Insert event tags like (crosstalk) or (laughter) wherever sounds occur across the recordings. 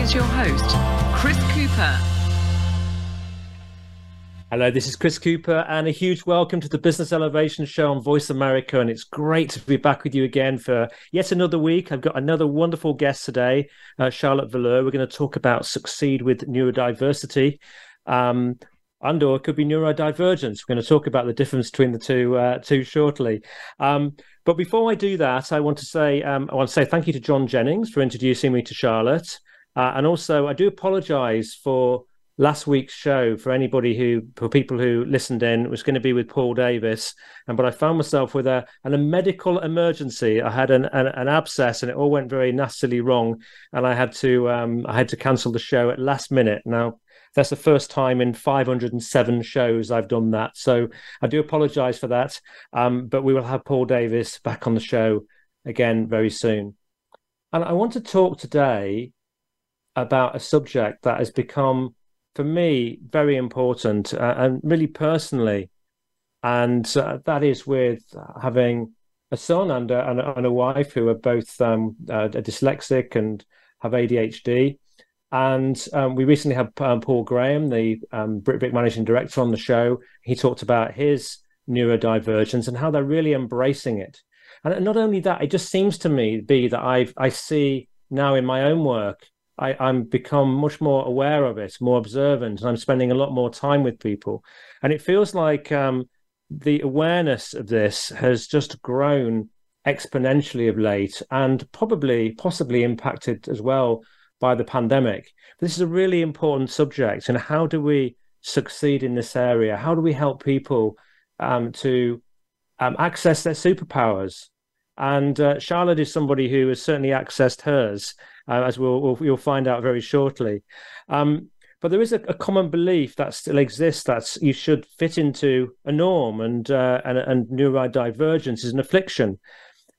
Here's your host, Chris Cooper. Hello, this is Chris Cooper, and a huge welcome to the Business Elevation Show on Voice America. And it's great to be back with you again for yet another week. I've got another wonderful guest today, uh, Charlotte Valeur. We're going to talk about succeed with neurodiversity. Um, and or it could be neurodivergence. We're going to talk about the difference between the two uh, two shortly. Um, but before I do that, I want to say um, I want to say thank you to John Jennings for introducing me to Charlotte. Uh, and also, I do apologize for last week's show for anybody who, for people who listened in, was going to be with Paul Davis. And but I found myself with a, a medical emergency. I had an, an, an, abscess and it all went very nastily wrong. And I had to, um, I had to cancel the show at last minute. Now, that's the first time in 507 shows I've done that. So I do apologize for that. Um, but we will have Paul Davis back on the show again very soon. And I want to talk today about a subject that has become, for me, very important uh, and really personally. And uh, that is with having a son and a, and a, and a wife who are both um, uh, dyslexic and have ADHD. And um, we recently had um, Paul Graham, the um, Britvic managing director, on the show. He talked about his neurodivergence and how they're really embracing it. And not only that, it just seems to me be that I I see now in my own work I, I'm become much more aware of it, more observant, and I'm spending a lot more time with people. And it feels like um, the awareness of this has just grown exponentially of late, and probably, possibly impacted as well by the pandemic. This is a really important subject, and how do we succeed in this area? How do we help people um, to um, access their superpowers? And uh, Charlotte is somebody who has certainly accessed hers uh, as we'll, we'll, you'll find out very shortly. Um, but there is a, a, common belief that still exists that you should fit into a norm, and uh, and, and neurodivergence is an affliction.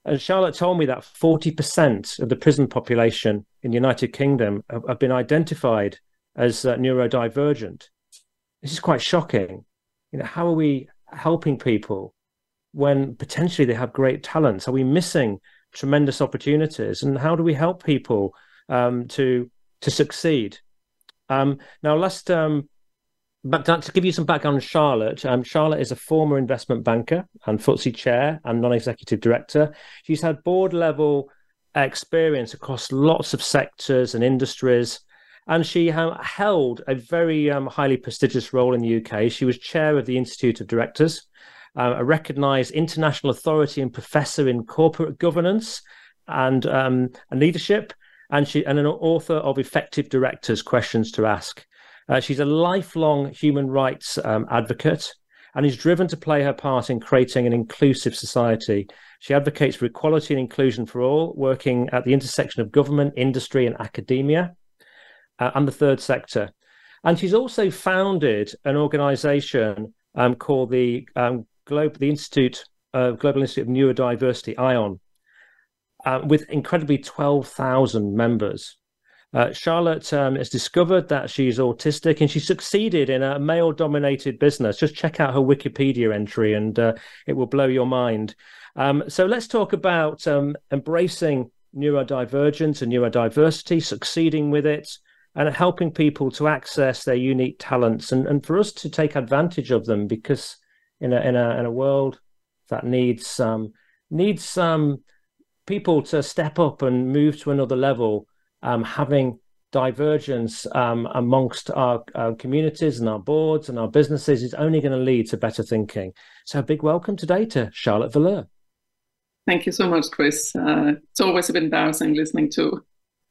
And Charlotte told me that 40% of the prison population in the United Kingdom have, have been identified as uh, neurodivergent. This is quite shocking. You know, how are we helping people when potentially they have great talents? Are we missing tremendous opportunities, and how do we help people um, to to succeed? Um, now, last um, back to give you some background on Charlotte. Um, Charlotte is a former investment banker and FTSE chair and non-executive director. She's had board level experience across lots of sectors and industries. And she ha- held a very um, highly prestigious role in the UK. She was chair of the Institute of Directors, uh, a recognized international authority and professor in corporate governance and, um, and leadership, and, she, and an author of Effective Directors Questions to Ask. Uh, she's a lifelong human rights um, advocate and is driven to play her part in creating an inclusive society. She advocates for equality and inclusion for all, working at the intersection of government, industry, and academia, uh, and the third sector. And she's also founded an organization um, called the um, Globe, the Institute, uh, Global Institute of Neurodiversity, ION, uh, with incredibly 12,000 members. Uh, Charlotte um, has discovered that she's autistic and she succeeded in a male dominated business. Just check out her Wikipedia entry and uh, it will blow your mind. Um, so let's talk about um, embracing neurodivergence and neurodiversity, succeeding with it, and helping people to access their unique talents and, and for us to take advantage of them because in a in a in a world that needs um, needs some people to step up and move to another level, um, having divergence um, amongst our, our, communities and our boards and our businesses is only going to lead to better thinking. So, a big welcome today to Charlotte Valeur. Thank you so much, Chris. Uh, it's always a bit embarrassing listening to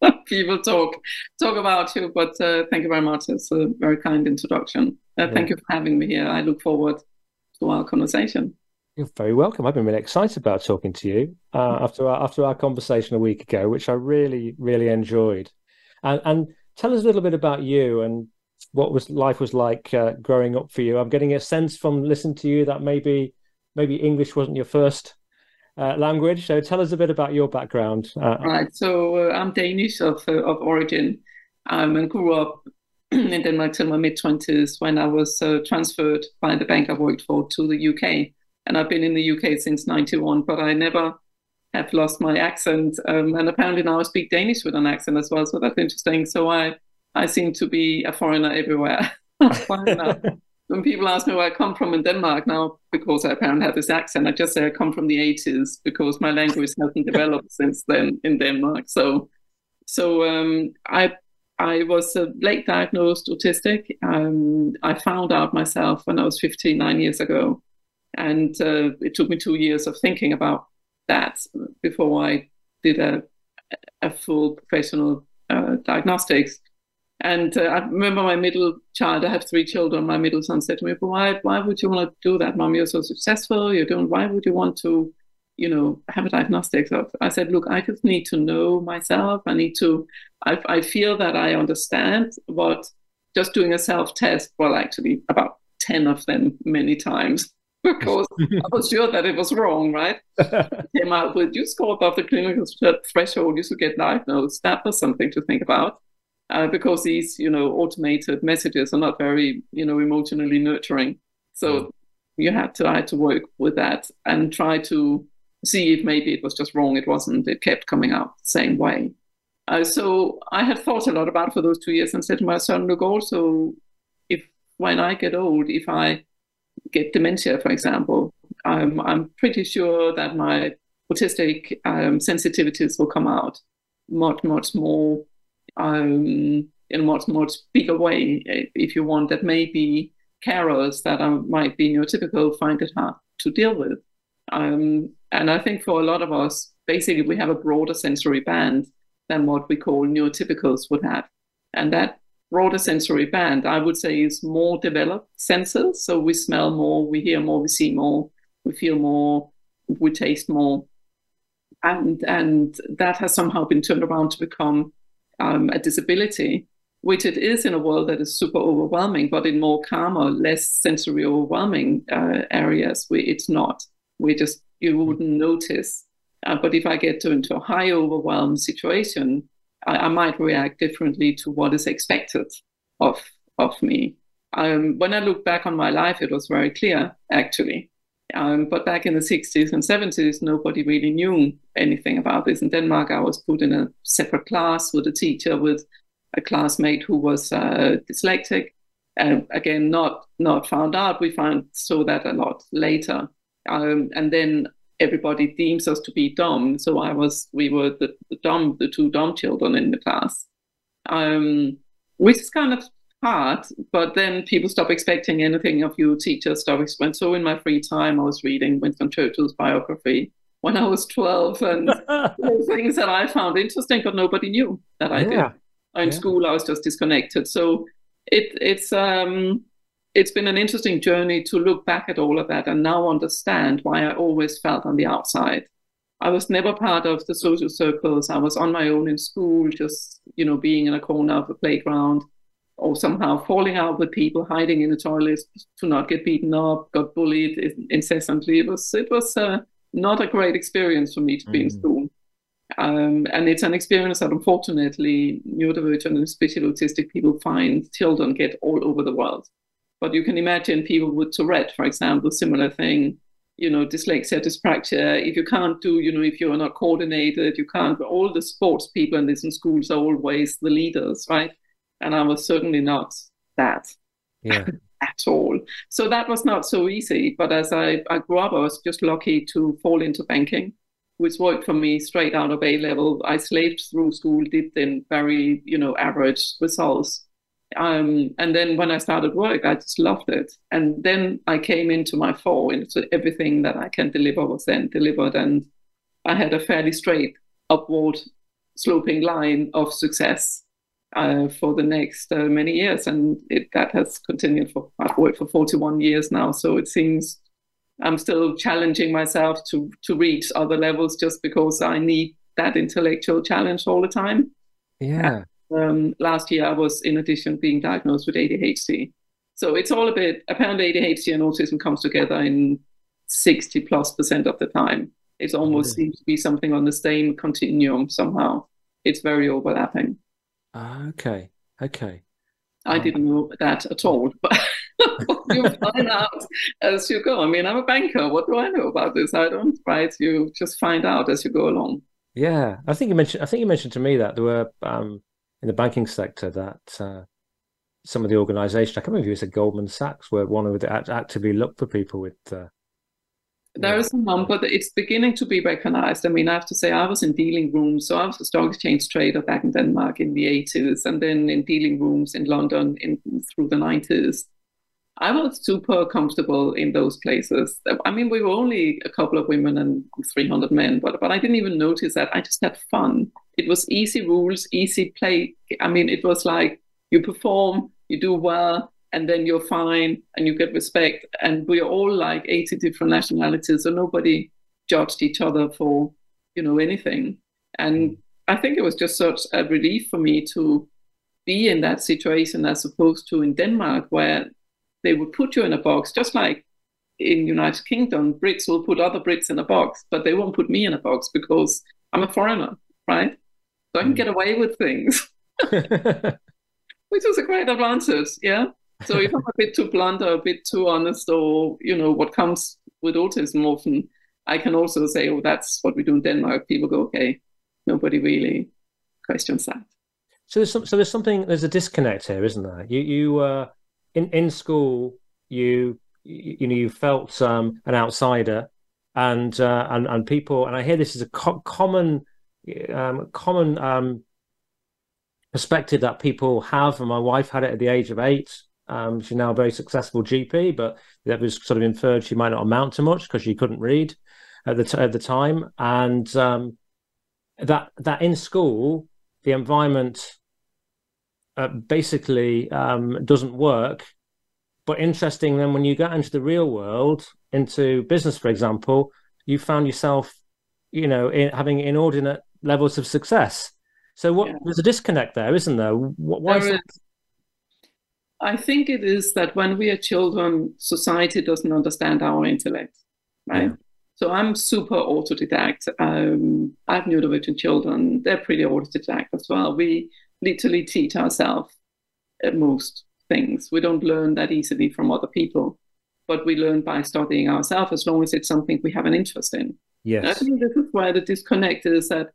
(laughs) people talk talk about you, but uh, thank you very much. It's a very kind introduction. Uh, yeah. Thank you for having me here. I look forward to our conversation. You're very welcome. I've been really excited about talking to you uh, after our, after our conversation a week ago, which I really really enjoyed. And, and tell us a little bit about you and what was life was like uh, growing up for you. I'm getting a sense from listening to you that maybe maybe English wasn't your first uh, language. So tell us a bit about your background. Uh, right. So uh, I'm Danish of uh, of origin. Um, and grew up (clears throat) in Denmark till my mid twenties when I was uh, transferred by the bank I worked for to the UK. And I've been in the UK since '91, but I never have lost my accent. Um, and apparently now I speak Danish with an accent as well. So that's interesting. So I I seem to be a foreigner everywhere. (laughs) when people ask me where I come from in Denmark now, because I apparently have this accent, I just say I come from the 80s because my language hasn't developed since then in Denmark. So, so um, I I was uh, late diagnosed autistic. Um, I found out myself when I was 15, nine years ago. And uh, it took me two years of thinking about that before I did a, a full professional uh, diagnostics. And uh, I remember my middle child, I have three children. My middle son said to me, But why, why would you want to do that, mom? You're so successful. You're doing, why would you want to, you know, have a diagnostic? So I said, Look, I just need to know myself. I need to, I, I feel that I understand what just doing a self test, well, actually, about 10 of them many times. (laughs) Because I was sure that it was wrong, right? (laughs) Came out with you score above the clinical threshold, you should get diagnosed. That was something to think about uh, because these, you know, automated messages are not very, you know, emotionally nurturing. So mm. you had to, I had to work with that and try to see if maybe it was just wrong. It wasn't. It kept coming out the same way. Uh, so I had thought a lot about it for those two years and said to my son, look, also, if when I get old, if I get dementia, for example, um, I'm pretty sure that my autistic um, sensitivities will come out much, much more um, in a much, much bigger way, if you want, that maybe carers that are, might be neurotypical find it hard to deal with. Um, and I think for a lot of us, basically, we have a broader sensory band than what we call neurotypicals would have. And that broader sensory band, I would say, is more developed senses. So we smell more, we hear more, we see more, we feel more, we taste more. And, and that has somehow been turned around to become um, a disability, which it is in a world that is super overwhelming, but in more calmer, less sensory overwhelming uh, areas, we, it's not. We just, you wouldn't notice. Uh, but if I get to, into a high overwhelm situation, I, I, might react differently to what is expected of, of me. Um, when I look back on my life, it was very clear, actually. Um, but back in the 60s and 70s, nobody really knew anything about this. In Denmark, I was put in a separate class with a teacher with a classmate who was uh, dyslexic. Uh, again, not not found out. We found saw that a lot later, um, and then everybody deems us to be dumb. So I was, we were the, the dumb, the two dumb children in the class, um, which is kind of hard, but then people stop expecting anything of you. Teachers stop expecting. So in my free time, I was reading Winston Churchill's biography when I was 12 and (laughs) things that I found interesting, but nobody knew that I yeah. did. In yeah. school, I was just disconnected. So it, it's, um, it's been an interesting journey to look back at all of that and now understand why I always felt on the outside. I was never part of the social circles. I was on my own in school, just, you know, being in a corner of the playground or somehow falling out with people, hiding in the toilets to not get beaten up, got bullied incessantly. It was it was uh, not a great experience for me to mm. be in mm. school. Um, and it's an experience that unfortunately neurodivergent and especially autistic people find children get all over the world. But you can imagine people with Tourette, for example, similar thing, you know, dyslexia, dyspraxia. If you can't do, you know, if you're not coordinated, you can't, all the sports people in this in schools are always the leaders, right? and I was certainly not that yeah. (laughs) at all. So that was not so easy. But as I, I grew up, I was just lucky to fall into banking, which worked for me straight out of A level. I slaved through school, did in very, you know, average results. Um, and then when I started work, I just loved it. And then I came into my fall, into everything that I can deliver was then delivered. And I had a fairly straight upward sloping line of success uh, for the next uh, many years, and it, that has continued for I've worked for 41 years now. So it seems I'm still challenging myself to to reach other levels just because I need that intellectual challenge all the time. Yeah. Um, last year I was, in addition, being diagnosed with ADHD. So it's all a bit, apparently ADHD and autism comes together in 60 plus percent of the time. It almost seems to be something on the same continuum somehow. It's very overlapping. Okay. Okay. I um, didn't know that at all, (laughs) but (laughs) you find out as you go. I mean, I'm a banker. What do I know about this? I don't, right? You just find out as you go along. Yeah, I think you mentioned. I think you mentioned to me that there were um, in the banking sector that uh, some of the organisations. I can't remember if it was Goldman Sachs, where one of would actively look for people with. Uh, there is some, but it's beginning to be recognized. I mean, I have to say, I was in dealing rooms. So I was a stock exchange trader back in Denmark in the 80s, and then in dealing rooms in London in through the 90s. I was super comfortable in those places. I mean, we were only a couple of women and 300 men, but but I didn't even notice that. I just had fun. It was easy rules, easy play. I mean, it was like you perform, you do well, and then you're fine and you get respect. And we're all like 80 different nationalities, so nobody judged each other for, you know, anything. And mm. I think it was just such a relief for me to be in that situation as opposed to in Denmark, where they would put you in a box, just like in United Kingdom, Brits will put other Brits in a box, but they won't put me in a box because I'm a foreigner, right? So I can mm. get away with things, (laughs) which is a great advantage, yeah. So if I'm a bit too blunt or a bit too honest, or you know what comes with autism, often I can also say, "Oh, that's what we do in Denmark." People go, "Okay," nobody really questions that. So there's some, so there's something there's a disconnect here, isn't there? You you uh, in in school you you know you felt um, an outsider, and uh, and and people and I hear this is a co- common um, common um, perspective that people have, and my wife had it at the age of eight. Um, she's now a very successful GP, but that was sort of inferred she might not amount to much because she couldn't read at the t- at the time, and um, that that in school the environment uh, basically um, doesn't work. But interesting, then when you get into the real world, into business, for example, you found yourself, you know, in, having inordinate levels of success. So what yeah. there's a disconnect there, isn't there? Why there is I think it is that when we are children, society doesn't understand our intellect, right? Yeah. So I'm super autodidact. Um, I have neurodivergent children; they're pretty autodidact as well. We literally teach ourselves at most things. We don't learn that easily from other people, but we learn by studying ourselves as long as it's something we have an interest in. Yes. I think this is where the disconnect is that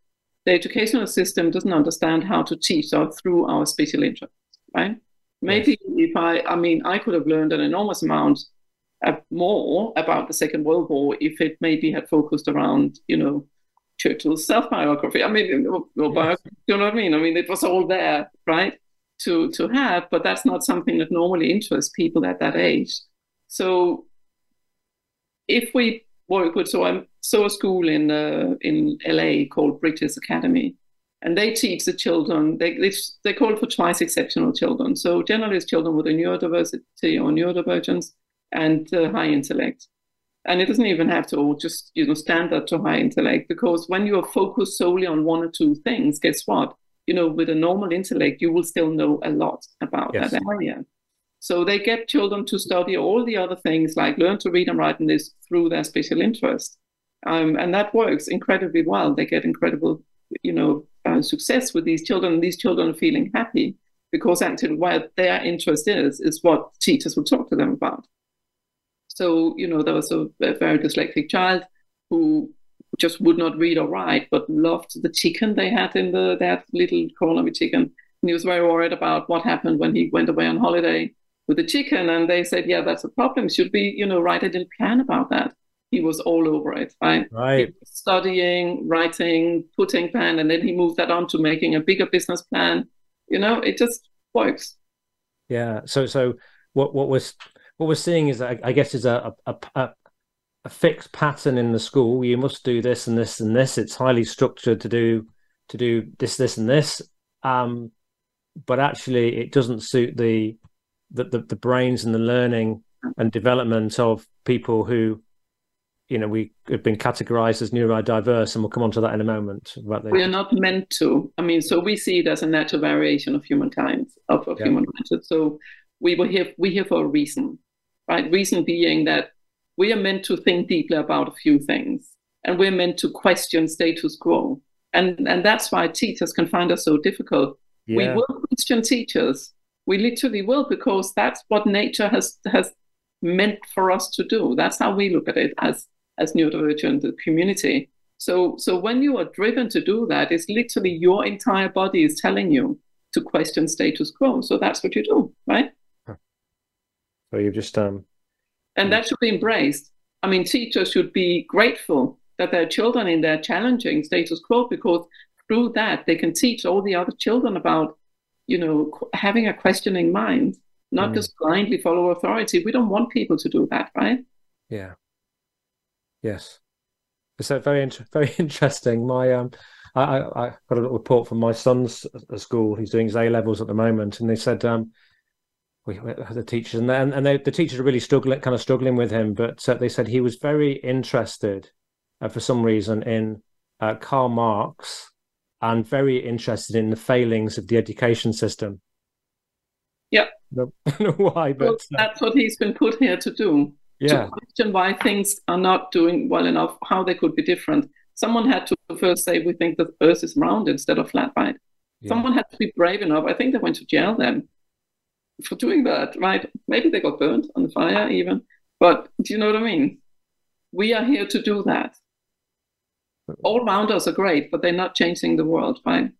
the educational system doesn't understand how to teach us through our special interests, right? Maybe yes. if I, I mean, I could have learned an enormous amount more about the Second World War if it maybe had focused around, you know, Churchill's self-biography. I mean, well, yes. you know what I mean? I mean, it was all there, right, to to have, but that's not something that normally interests people at that age. So, if we work with, so I saw a school in uh, in LA called Bridges Academy, and they teach the children. They they, they call for twice exceptional children. So generally, it's children with a neurodiversity or neurodivergence and uh, high intellect and it doesn't even have to all just you know standard to high intellect because when you are focused solely on one or two things guess what? You know with a normal intellect you will still know a lot about yes. that area. So they get children to study all the other things like learn to read and write in this through their special interest. Um, and that works incredibly well. They get incredible you know uh, success with these children these children are feeling happy because actually where their interest is is what teachers will talk to them about so, you know, there was a, a very dyslexic child who just would not read or write, but loved the chicken they had in the that little corner with chicken. And he was very worried about what happened when he went away on holiday with the chicken. And they said, yeah, that's a problem. Should we, you know, write a little plan about that? He was all over it, right? Right. Studying, writing, putting plan, and then he moved that on to making a bigger business plan. You know, it just works. Yeah. So, so what what was what we're seeing is, I guess, is a, a, a, a fixed pattern in the school. You must do this and this and this. It's highly structured to do to do this, this, and this. Um, but actually, it doesn't suit the, the the, the brains and the learning and development of people who you know we have been categorized as neurodiverse and we'll come on to that in a moment about the... we are not meant to i mean so we see it as a natural variation of humankind of, of yeah. human so we were here we here for a reason right reason being that we are meant to think deeply about a few things and we're meant to question status quo and and that's why teachers can find us so difficult yeah. we will question teachers we literally will because that's what nature has has meant for us to do that's how we look at it as as neurodivergent community. So, so when you are driven to do that, it's literally your entire body is telling you to question status quo. So that's what you do, right? So you've just um, and that should be embraced. I mean, teachers should be grateful that their children in their challenging status quo because through that they can teach all the other children about, you know, having a questioning mind, not mm. just blindly follow authority. We don't want people to do that, right? Yeah. Yes, it's very (laughs) very interesting. My um, I, I got a little report from my son's school. He's doing his A levels at the moment, and they said um, we, the teachers and and, and they, the teachers are really struggling, kind of struggling with him. But uh, they said he was very interested, uh, for some reason, in uh, Karl Marx, and very interested in the failings of the education system. Yeah, I don't (laughs) know why, but well, uh, that's what he's been put here to do yeah. to question why things are not doing well enough, how they could be different. Someone had to first say, we think the earth is round instead of flat, right? Yeah. Someone had to be brave enough. I think they went to jail then for doing that, right? Maybe they got burned on the fire even. But do you know what I mean? We are here to do that. All rounders are great, but they're not changing the world, right?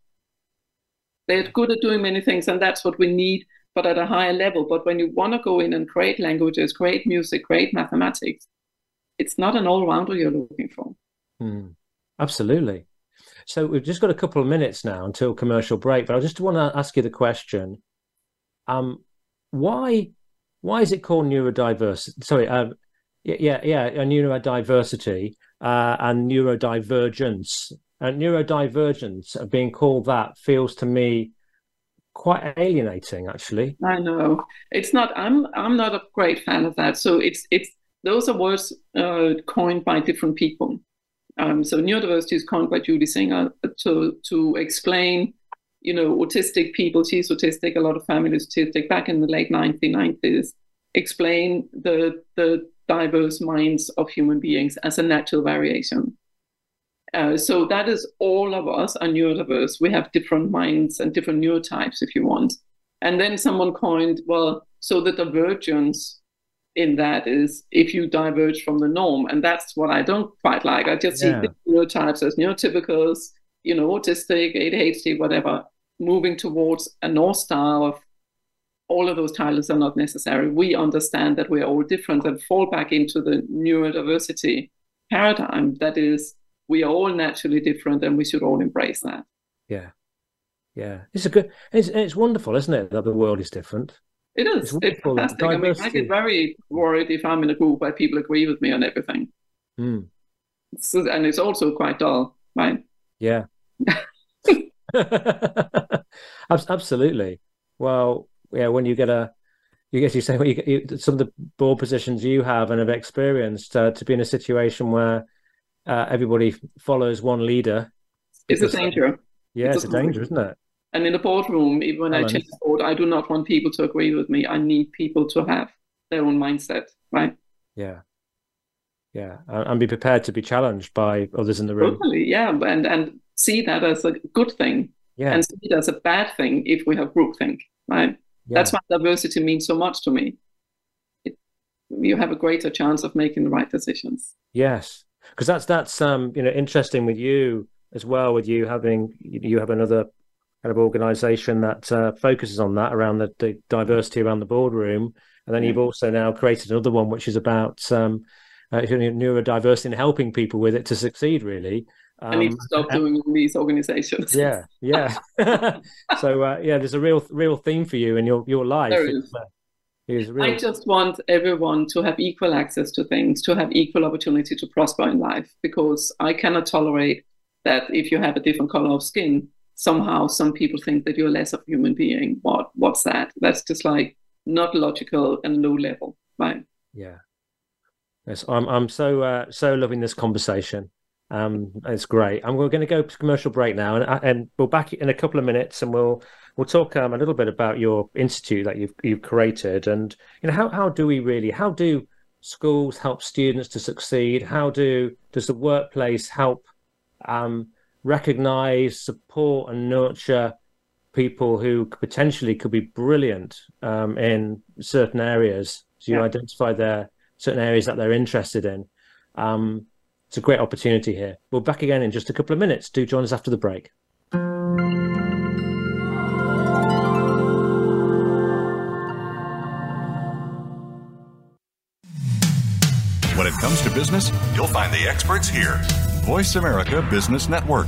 They're good at doing many things, and that's what we need but at a higher level. But when you want to go in and create languages, create music, create mathematics, it's not an all rounder you're looking for. Hmm. Absolutely. So we've just got a couple of minutes now until commercial break, but I just want to ask you the question: um, why why is it called neurodiversity? Sorry, um, yeah, yeah, yeah, neurodiversity uh, and neurodivergence. And neurodivergence of being called that feels to me quite alienating actually i know it's not i'm i'm not a great fan of that so it's it's those are words uh, coined by different people um, so neurodiversity is coined by judy singer to to explain you know autistic people she's autistic a lot of families autistic back in the late 1990s explain the the diverse minds of human beings as a natural variation uh, so that is all of us are neurodiverse. We have different minds and different neurotypes, if you want. And then someone coined, well, so the divergence in that is if you diverge from the norm. And that's what I don't quite like. I just yeah. see neurotypes as neurotypicals, you know, autistic, ADHD, whatever, moving towards a North Star of all of those titles are not necessary. We understand that we're all different and fall back into the neurodiversity paradigm that is we are all naturally different and we should all embrace that. Yeah. Yeah. It's a good, it's, it's wonderful, isn't it? That the world is different. It is. It's, it's fantastic. I mean, I get very worried if I'm in a group where people agree with me on everything. Mm. So, and it's also quite dull, right? Yeah. (laughs) (laughs) Absolutely. Well, yeah, when you get a, you guess you say (laughs) well, you, you, some of the board positions you have and have experienced uh, to be in a situation where uh, everybody follows one leader. It's a danger. Yeah, it's, it's a, danger, isn't it? And in the boardroom, even when Ellen. I change the board, I do not want people to agree with me. I need people to have their own mindset, right? Yeah. Yeah, and be prepared to be challenged by others in the room. Totally, yeah, and and see that as a good thing, yeah. and see it as a bad thing if we have groupthink, right? Yeah. That's why diversity means so much to me. It, you have a greater chance of making the right decisions. Yes, because that's that's um you know interesting with you as well with you having you have another kind of organization that uh, focuses on that around the, the, diversity around the boardroom and then yeah. you've also now created another one which is about um uh, neurodiversity and helping people with it to succeed really um, I need to stop doing these organizations. Yeah, yeah. (laughs) (laughs) so uh, yeah, there's a real real theme for you in your your life. There is. Uh, Real... I just want everyone to have equal access to things, to have equal opportunity to prosper in life, because I cannot tolerate that if you have a different color of skin, somehow some people think that you're less of a human being. What what's that? That's just like not logical and low level, right? Yeah. Yes, I'm. I'm so uh, so loving this conversation. Um, it's great. And we're going to go to commercial break now, and uh, and we'll back in a couple of minutes, and we'll we'll talk um, a little bit about your institute that you've you've created, and you know how how do we really how do schools help students to succeed? How do does the workplace help um, recognize, support, and nurture people who potentially could be brilliant um, in certain areas? So you yeah. identify their certain areas that they're interested in. Um, it's a great opportunity here. We'll back again in just a couple of minutes. Do join us after the break. When it comes to business, you'll find the experts here. Voice America Business Network.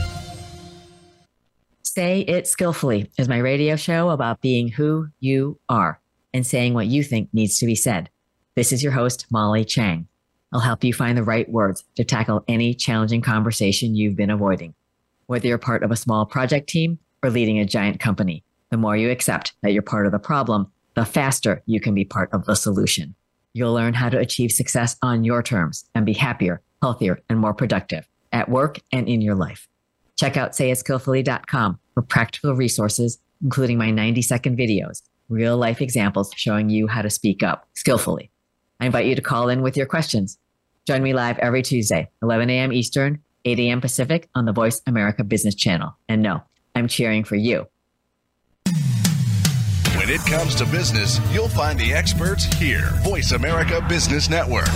Say It Skillfully is my radio show about being who you are and saying what you think needs to be said. This is your host, Molly Chang. I'll help you find the right words to tackle any challenging conversation you've been avoiding. Whether you're part of a small project team or leading a giant company, the more you accept that you're part of the problem, the faster you can be part of the solution. You'll learn how to achieve success on your terms and be happier, healthier, and more productive at work and in your life. Check out sayitskillfully.com for practical resources, including my 90 second videos, real life examples showing you how to speak up skillfully. I invite you to call in with your questions. Join me live every Tuesday, 11 a.m. Eastern, 8 a.m. Pacific on the Voice America Business Channel. And know, I'm cheering for you. When it comes to business, you'll find the experts here. Voice America Business Network.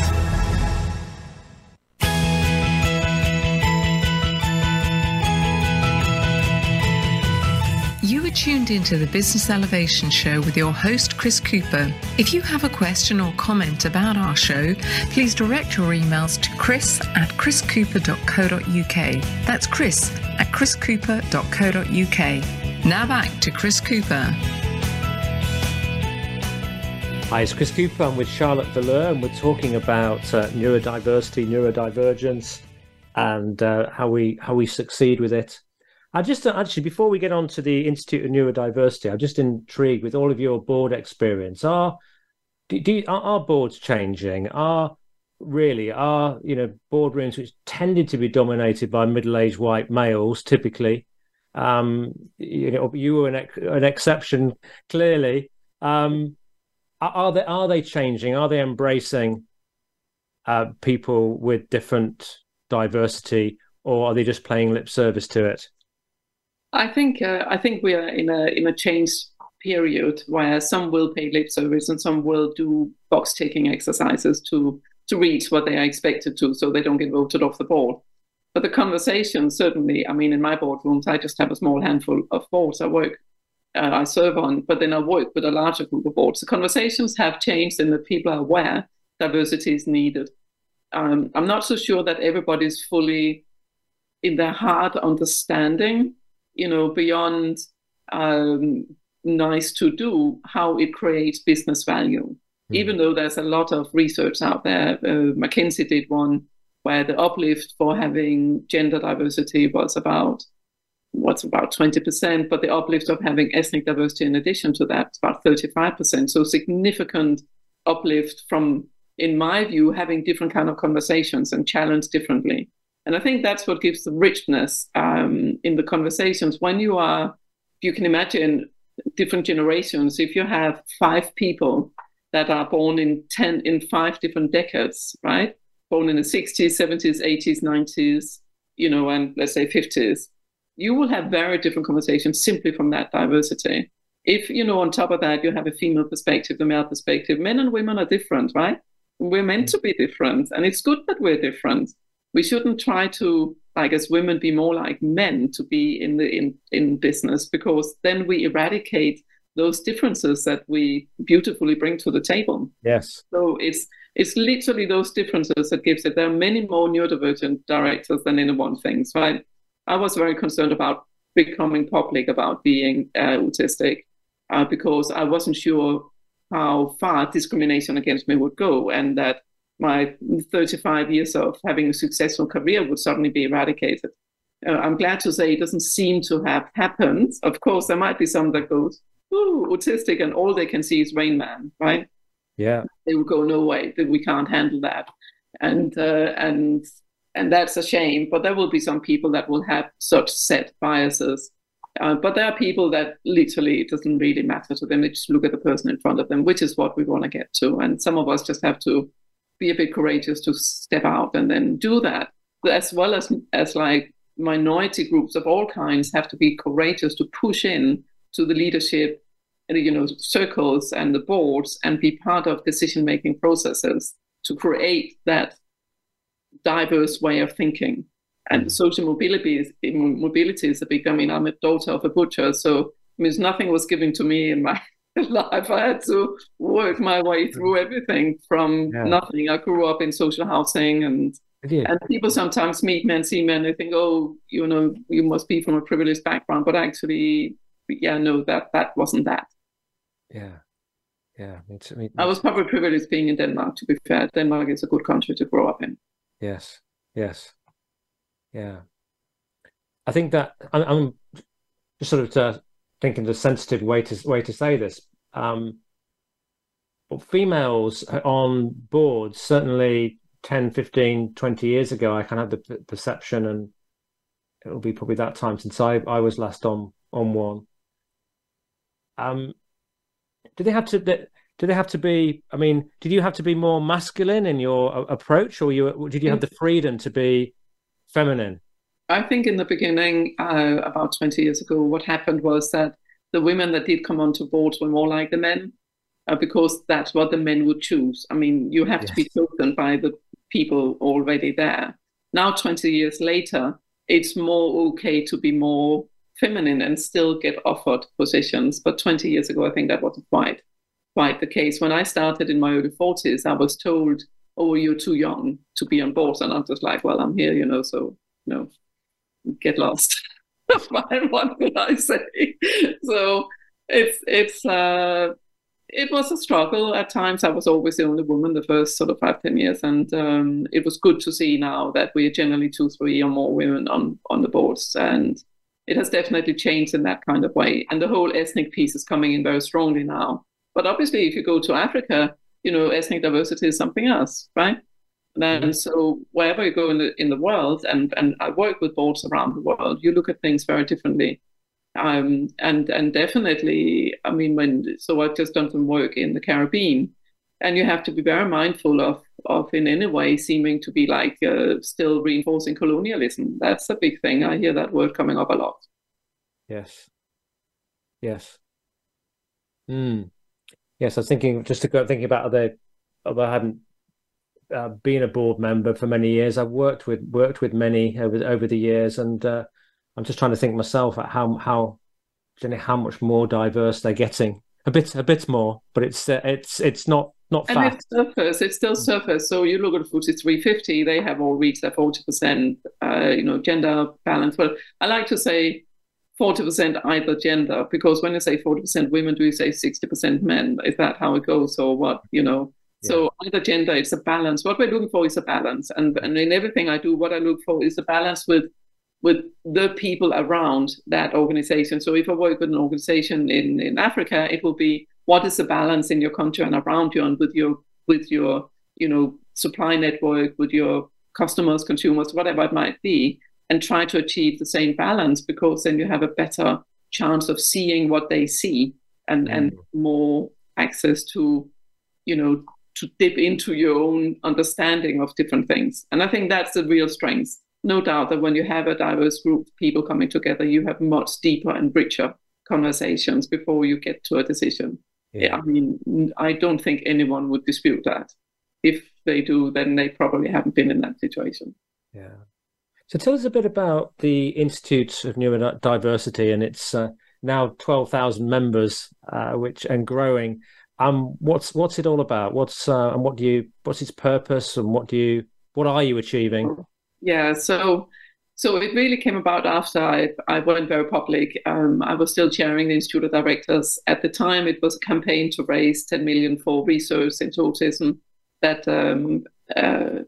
Tuned into the Business Elevation Show with your host, Chris Cooper. If you have a question or comment about our show, please direct your emails to chris at chriscooper.co.uk. That's chris at chriscooper.co.uk. Now back to Chris Cooper. Hi, it's Chris Cooper. I'm with Charlotte Valeur, and we're talking about uh, neurodiversity, neurodivergence, and uh, how we how we succeed with it. I just uh, actually before we get on to the Institute of Neurodiversity, I'm just intrigued with all of your board experience. Are do, do are, are boards changing? Are really are you know boardrooms which tended to be dominated by middle-aged white males typically? Um, you know, you were an, an exception clearly. Um, are they are they changing? Are they embracing uh, people with different diversity, or are they just playing lip service to it? I think uh, I think we are in a in a change period where some will pay lip service and some will do box taking exercises to to reach what they are expected to, so they don't get voted off the board. But the conversation certainly, I mean, in my boardrooms, I just have a small handful of boards I work, uh, I serve on, but then I work with a larger group of boards. The conversations have changed, and the people are aware diversity is needed. Um, I'm not so sure that everybody's fully in their heart understanding you know, beyond um, nice to do, how it creates business value. Mm-hmm. Even though there's a lot of research out there, uh, McKinsey did one where the uplift for having gender diversity was about what's about 20%, but the uplift of having ethnic diversity in addition to that is about 35%. So significant uplift from, in my view, having different kind of conversations and challenged differently. And I think that's what gives the richness um, in the conversations. When you are, you can imagine different generations, if you have five people that are born in 10 in five different decades, right? Born in the 60s, 70s, 80s, 90s, you know, and let's say 50s. You will have very different conversations simply from that diversity. If, you know, on top of that, you have a female perspective, the male perspective, men and women are different, right? We're meant to be different, and it's good that we're different. We shouldn't try to, like as women, be more like men to be in the in, in business because then we eradicate those differences that we beautifully bring to the table. Yes. So it's it's literally those differences that gives it. There are many more neurodivergent directors than anyone thinks, right? I I was very concerned about becoming public about being uh, autistic uh, because I wasn't sure how far discrimination against me would go and that my 35 years of having a successful career would suddenly be eradicated. Uh, I'm glad to say it doesn't seem to have happened. Of course, there might be some that goes, ooh, autistic, and all they can see is Rain Man, right? Yeah. They will go, no way, that we can't handle that. And, uh, and, and that's a shame, but there will be some people that will have such set biases uh, but there are people that literally it doesn't really matter to them. They just look at the person in front of them, which is what we want to get to. And some of us just have to be a bit courageous to step out and then do that, as well as as like minority groups of all kinds have to be courageous to push in to the leadership, you know, circles and the boards and be part of decision making processes to create that diverse way of thinking and mm. social mobility is mobility is a big. I mean, I'm a daughter of a butcher, so I mean, nothing was given to me in my (laughs) life. I had to work my way through everything from yeah. nothing. I grew up in social housing, and and people sometimes meet me and see me, and they think, oh, you know, you must be from a privileged background, but actually, yeah, no, that that wasn't that. Yeah. Yeah, it's, I, mean, I was probably privileged being in Denmark. To be fair, Denmark is a good country to grow up in. Yes, yes, yeah i think that i'm, I'm just sort of uh, thinking the sensitive way to way to say this um but females on boards certainly 10 15 20 years ago i kind of had the perception and it'll be probably that time since i i was last on on one um do they have to do they have to be i mean did you have to be more masculine in your approach or you did you have the freedom to be feminine? I think in the beginning, uh, about 20 years ago, what happened was that the women that did come onto boards were more like the men uh, because that's what the men would choose. I mean, you have yes. to be chosen by the people already there. Now, 20 years later, it's more okay to be more feminine and still get offered positions. But 20 years ago, I think that wasn't quite, quite the case. When I started in my early 40s, I was told oh, you're too young to be on board. And I'm just like, well, I'm here, you know, so, you know, get lost. (laughs) what could I say? So it's, it's, uh, it was a struggle at times. I was always the only woman the first sort of five, ten years. And um, it was good to see now that we are generally two, three or more women on, on the boards. And it has definitely changed in that kind of way. And the whole ethnic piece is coming in very strongly now. But obviously, if you go to Africa, you know, ethnic diversity is something else, right? And mm-hmm. so wherever you go in the in the world, and and I work with boards around the world, you look at things very differently. Um, and and definitely, I mean, when so I've just done some work in the Caribbean, and you have to be very mindful of of in any way seeming to be like uh, still reinforcing colonialism. That's a big thing. I hear that word coming up a lot. Yes. Yes. Hmm yes, I was thinking just to go thinking about other. Although I hadn't uh, been a board member for many years, I've worked with worked with many over over the years, and uh, I'm just trying to think myself at how how how much more diverse they're getting. A bit a bit more, but it's uh, it's it's not not and it's surface. It's still surface. So you look at FTSE 350; they have all reached their 40 percent, uh, you know, gender balance. Well, I like to say 40% either gender because when you say 40% women do you say 60% men is that how it goes or what you know. So either gender it's a balance. What we're looking for is a balance. And, and in everything i do what i look for is a balance with with the people around that organization. So if i work with an organization in in africa it will be what is the balance in your country and around you and with your with your you know supply network with your customers consumers whatever it might be and try to achieve the same balance because then you have a better chance of seeing what they see and, mm. and more access to you know, to dip into your own understanding of different things. And I think that's the real strength. No doubt that when you have a diverse group of people coming together, you have much deeper and richer conversations before you get to a decision. Yeah. I mean, I don't think anyone would dispute that. If they do, then they probably haven't been in that situation. Yeah. So tell us a bit about the Institute of Neurodiversity and its uh, now 12,000 members, uh, which and growing. Um, what's what's it all about? What's uh, and what do you what's its purpose and what do you what are you achieving? Yeah, so so it really came about after I I went very public. Um, I was still chairing the Institute of Directors at the time. It was a campaign to raise 10 million for research into autism that um, uh,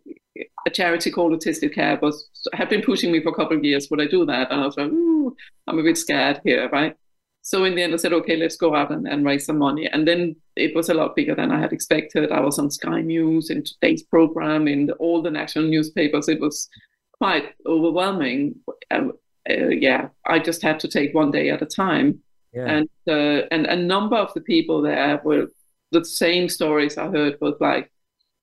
a charity called Autistica was had been pushing me for a couple of years. Would I do that? And I was like, I'm a bit scared here, right? So in the end, I said, okay, let's go out and, and raise some money. And then it was a lot bigger than I had expected. I was on Sky News in today's program in the, all the national newspapers. It was quite overwhelming. Uh, uh, yeah, I just had to take one day at a time. Yeah. And uh, and a number of the people there were the same stories I heard was like,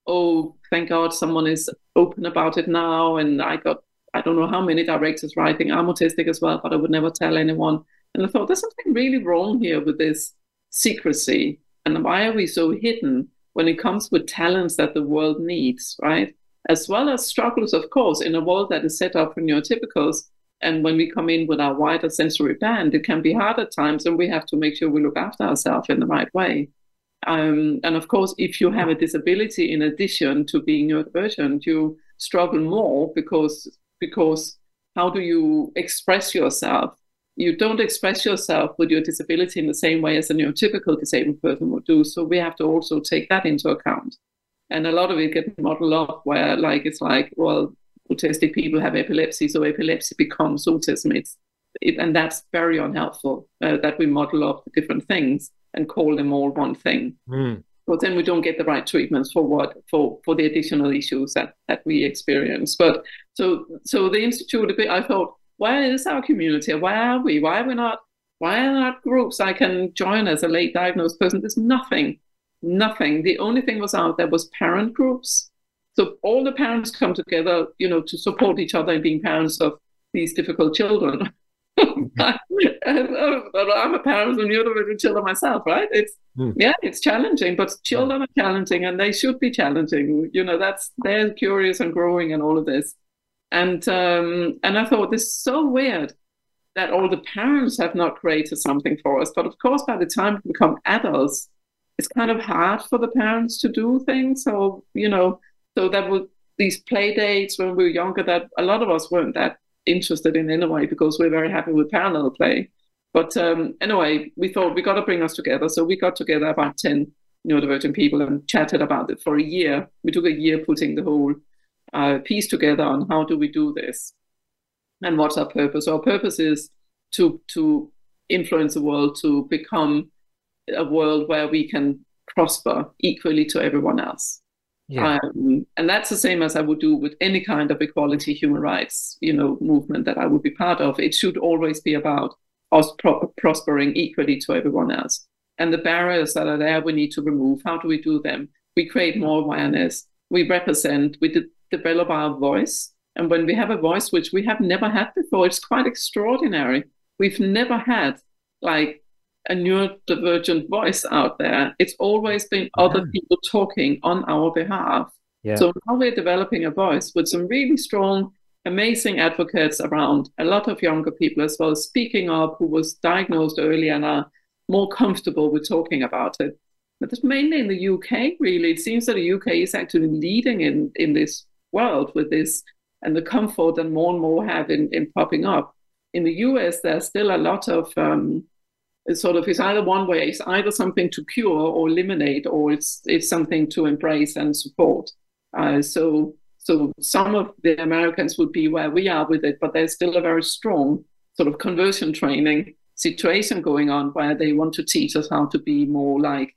oh, thank God someone is open about it now. And I got I don't know how many directors writing, I'm autistic as well, but I would never tell anyone. And I thought, there's something really wrong here with this secrecy. And why are we so hidden when it comes with talents that the world needs, right? As well as struggles, of course, in a world that is set up for neurotypicals. And when we come in with our wider sensory band, it can be hard at times, and we have to make sure we look after ourselves in the right way. Um, and of course, if you have a disability in addition to being neurodivergent, you struggle more because because how do you express yourself you don't express yourself with your disability in the same way as a neurotypical disabled person would do. So we have to also take that into account. And a lot of it gets modeled up where like it's like, well, autistic people have epilepsy, so epilepsy becomes autism. It's it, and that's very unhelpful uh, that we model up the different things and call them all one thing. Mm. But then we don't get the right treatments for what for for the additional issues that that we experience. But so so the institute, I thought where is our community? Where are we? Why are we not? Why are not groups I can join as a late diagnosed person? There's nothing, nothing. The only thing was out there was parent groups. So all the parents come together, you know, to support each other in being parents of these difficult children. (laughs) I'm a parent of a neurodivergent children myself, right? It's mm. yeah, it's challenging, but children are challenging, and they should be challenging. You know, that's they're curious and growing, and all of this. And um, and I thought this is so weird that all the parents have not created something for us. But of course, by the time we become adults, it's kind of hard for the parents to do things. So you know, so that would these play dates when we were younger that a lot of us weren't that interested in anyway because we're very happy with parallel play. But um, anyway, we thought we got to bring us together. So we got together about 10 neurodivergent people and chatted about it for a year. We took a year putting the whole uh, piece together on how do we do this and what's our purpose. Our purpose is to to influence the world to become a world where we can prosper equally to everyone else. Yeah. Um, and that's the same as I would do with any kind of equality, human rights, you know, movement that I would be part of. It should always be about us pro- prospering equally to everyone else. And the barriers that are there, we need to remove. How do we do them? We create more awareness. We represent. We did develop our voice. And when we have a voice which we have never had before, it's quite extraordinary. We've never had like a neurodivergent voice out there. It's always been other people talking on our behalf. Yeah. So now we're developing a voice with some really strong, amazing advocates around, a lot of younger people as well, speaking up who was diagnosed early and are more comfortable with talking about it. But it's mainly in the UK, really. It seems that the UK is actually leading in, in this world with this and the comfort that more and more have in, in popping up. In the US, there's still a lot of um, sort of it's either one way, it's either something to cure or eliminate, or it's it's something to embrace and support. Uh, so so some of the Americans would be where we are with it, but there's still a very strong sort of conversion training situation going on where they want to teach us how to be more like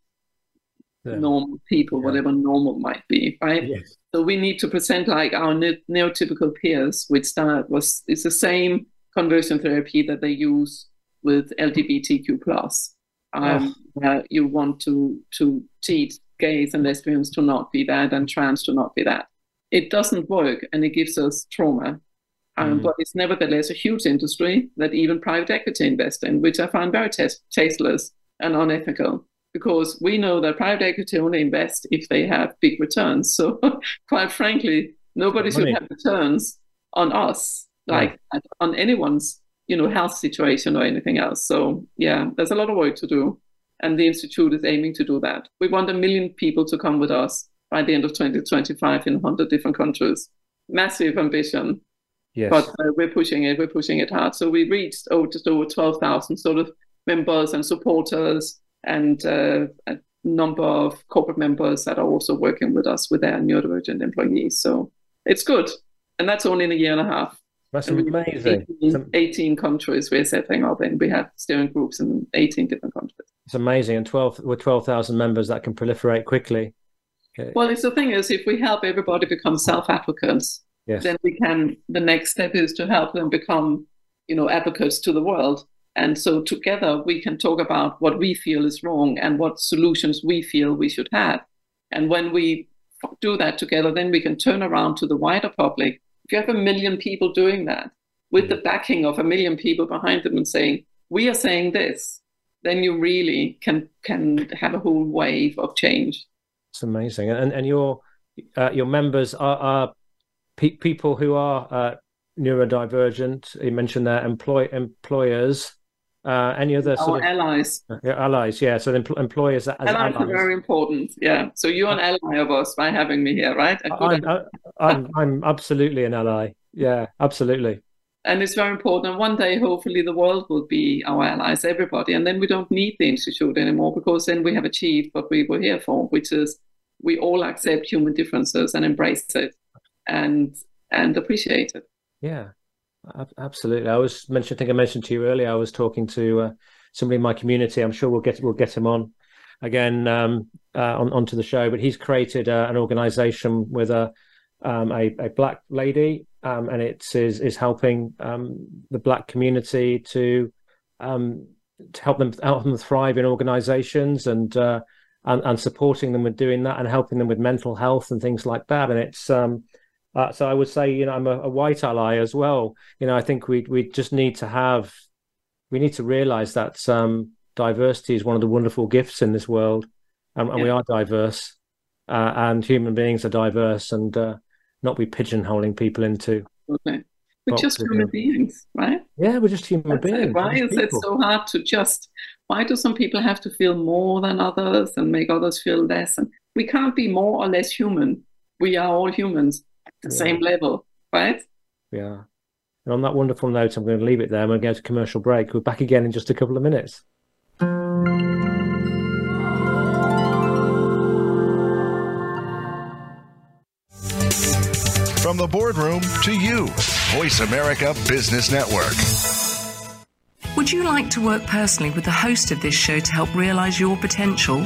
yeah. normal people, yeah. whatever normal might be, right? Yes. So we need to present like our ne- neurotypical peers, which start was it's the same conversion therapy that they use with LGBTQ plus. Um, oh. you want to to teach gays and lesbians to not be that and trans to not be that. It doesn't work and it gives us trauma. Um, mm. But it's nevertheless a huge industry that even private equity invest in, which I find very t- tasteless and unethical because we know that private equity only invest if they have big returns. So, (laughs) quite frankly, nobody should have returns on us, like yeah. on anyone's you know health situation or anything else. So, yeah, there's a lot of work to do, and the institute is aiming to do that. We want a million people to come with us by the end of 2025 in 100 different countries. Massive ambition. Yes. But uh, we're pushing it. We're pushing it hard. So we reached oh, just over 12,000 sort of members and supporters and uh, a number of corporate members that are also working with us with their neurodivergent employees. So it's good. And that's only in a year and a half. That's and amazing. 18, 18, countries we're setting up in. We have steering groups in 18 different countries. It's amazing. And 12 with 12,000 members, that can proliferate quickly. Okay. Well, it's the thing is, if we help everybody become self-advocates, yes. then we can, the next step is to help them become, you know, advocates to the world. And so together we can talk about what we feel is wrong and what solutions we feel we should have. And when we do that together, then we can turn around to the wider public. If you have a million people doing that with the backing of a million people behind them and saying, we are saying this, then you really can can have a whole wave of change. It's amazing. And and your uh, your members are, are pe- people who are uh, neurodivergent. You mentioned their employ employers uh, any other Our of allies? Yeah, allies, yeah. So empl- employers as allies, allies, are very important. Yeah. So you're an ally of us by having me here, right? I'm, I'm, I'm absolutely an ally. Yeah, absolutely. And it's very important. One day, hopefully, the world will be our allies, everybody, and then we don't need the institute anymore because then we have achieved what we were here for, which is we all accept human differences and embrace it, and and appreciate it. Yeah, Absolutely. I was mentioned. I think I mentioned to you earlier. I was talking to uh, somebody in my community. I'm sure we'll get we'll get him on again um, uh, on onto the show. But he's created uh, an organisation with a um, a, a, black lady, um, and it is is helping um, the black community to um, to help them help them thrive in organisations and, uh, and and supporting them with doing that and helping them with mental health and things like that. And it's um, uh, so I would say, you know, I'm a, a, white ally as well. You know, I think we we just need to have, we need to realize that um, diversity is one of the wonderful gifts in this world, and, and yeah. we are diverse, uh, and human beings are diverse, and uh, not be pigeonholing people into. Okay. We're just human beings, right? Yeah, we're just human That's beings. It. Why is people. it so hard to just? Why do some people have to feel more than others and make others feel less? And we can't be more or less human. We are all humans the yeah. same level, right? Yeah. And on that wonderful note, I'm going to leave it there. I'm going to go to commercial break. We're back again in just a couple of minutes. From the boardroom to you, Voice America Business Network. Would you like to work personally with the host of this show to help realize your potential?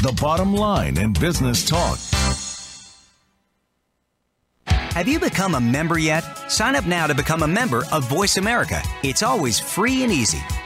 the bottom line in business talk. Have you become a member yet? Sign up now to become a member of Voice America. It's always free and easy.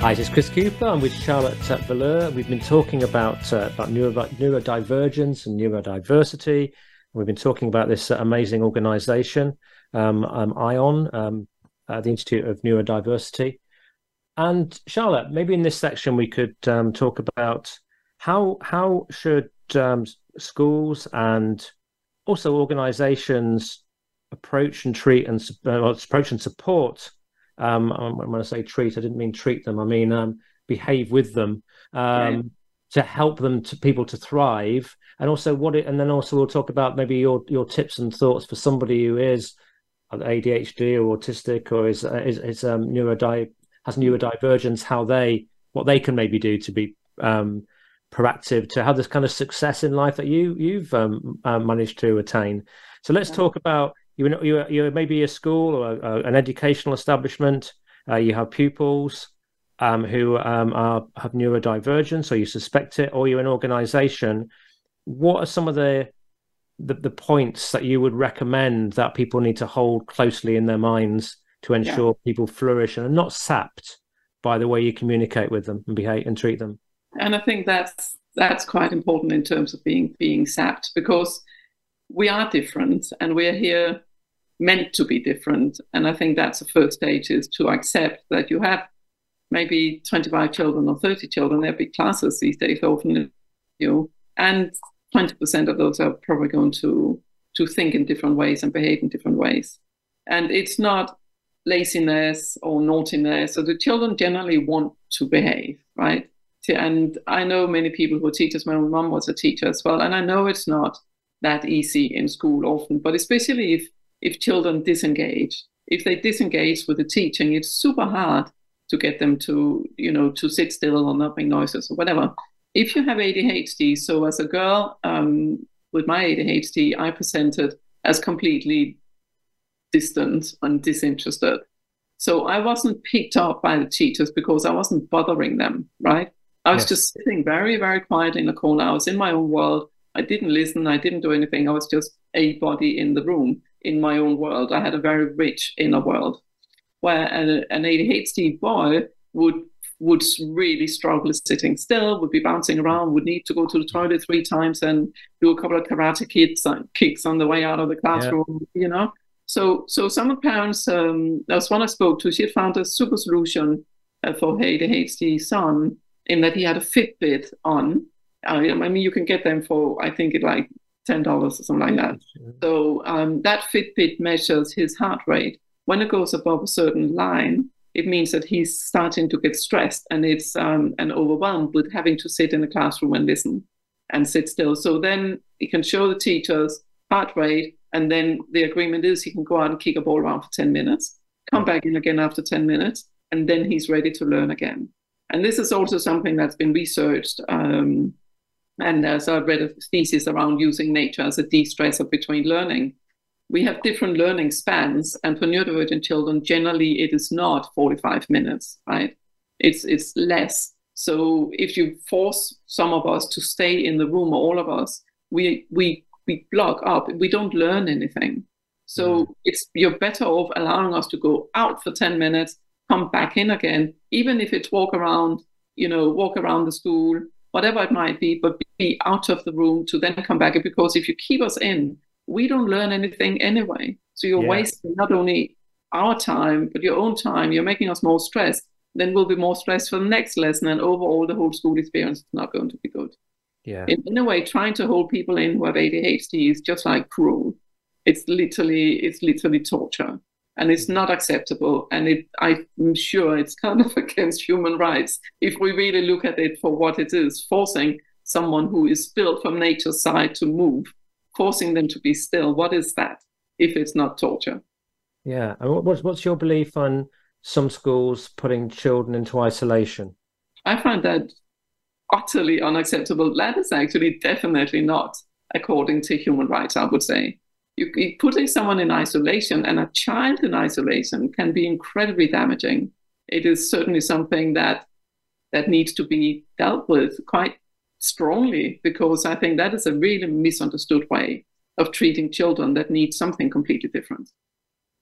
Hi, this is Chris Cooper. I'm with Charlotte Valeur. We've been talking about uh, about neuro, neurodivergence and neurodiversity. We've been talking about this uh, amazing organisation, um, um, ION, um, uh, the Institute of Neurodiversity. And Charlotte, maybe in this section we could um, talk about how how should um, schools and also organisations approach and treat and uh, approach and support um, I'm when I say treat, I didn't mean treat them. I mean um, behave with them um, to help them to people to thrive, and also what it. And then also we'll talk about maybe your your tips and thoughts for somebody who is ADHD or autistic or is is, is um, neurodi has neurodivergence, how they what they can maybe do to be um, proactive to have this kind of success in life that you you've um, uh, managed to attain. So let's talk about you you you maybe a school or a, an educational establishment. Uh, you have pupils um, who um, are have neurodivergence, or you suspect it, or you're an organisation. What are some of the, the, the points that you would recommend that people need to hold closely in their minds to ensure yeah. people flourish and are not sapped by the way you communicate with them and behave and treat them? And I think that's that's quite important in terms of being being sapped because we are different and we're here meant to be different. And I think that's the first stage is to accept that you have maybe 25 children or 30 children. There are big classes these days, often, you know, and 20% of those are probably going to to think in different ways and behave in different ways. And it's not laziness or naughtiness. So the children generally want to behave, right? And I know many people who are teachers. My mom was a teacher as well. And I know it's not that easy in school often, but especially if if children disengage. If they disengage with the teaching, it's super hard to get them to, you know, to sit still or not make noises or whatever. If you have ADHD, so as a girl um, with my ADHD, I presented as completely distant and disinterested. So I wasn't picked up by the teachers because I wasn't bothering them, right? I was yes. just sitting very, very quiet in the corner. I was in my own world. I didn't listen. I didn't do anything. I was just a body in the room in my own world. I had a very rich inner world, where an, an ADHD boy would would really struggle sitting still, would be bouncing around, would need to go to the toilet three times and do a couple of karate kicks, kicks on the way out of the classroom, yeah. you know. So, so some of the parents, um, there was one I spoke to, she had found a super solution uh, for her ADHD son in that he had a Fitbit on. I mean, you can get them for, I think, it like ten dollars or something like that. So um, that Fitbit measures his heart rate. When it goes above a certain line, it means that he's starting to get stressed and it's um, and overwhelmed with having to sit in a classroom and listen and sit still. So then he can show the teachers heart rate, and then the agreement is he can go out and kick a ball around for ten minutes, come back in again after ten minutes, and then he's ready to learn again. And this is also something that's been researched. Um, and uh, so I read a thesis around using nature as a de-stressor between learning. We have different learning spans, and for neurodivergent children, generally it is not 45 minutes, right? It's it's less. So if you force some of us to stay in the room, all of us, we we we block up. We don't learn anything. So mm. it's you're better off allowing us to go out for 10 minutes, come back in again, even if it's walk around, you know, walk around the school, whatever it might be, but be out of the room to then come back. Because if you keep us in, we don't learn anything anyway. So you're yeah. wasting not only our time, but your own time, you're making us more stressed, then we'll be more stressed for the next lesson. And overall, the whole school experience is not going to be good. Yeah. In, in a way, trying to hold people in who have ADHD is just like cruel. It's literally, it's literally torture. And it's not acceptable. And it, I'm sure it's kind of (laughs) against human rights if we really look at it for what it is, forcing someone who is built from nature's side to move, forcing them to be still. What is that if it's not torture? Yeah. And what's what's your belief on some schools putting children into isolation? I find that utterly unacceptable. That is actually definitely not according to human rights, I would say. You, putting someone in isolation and a child in isolation can be incredibly damaging. It is certainly something that that needs to be dealt with quite strongly because I think that is a really misunderstood way of treating children that need something completely different.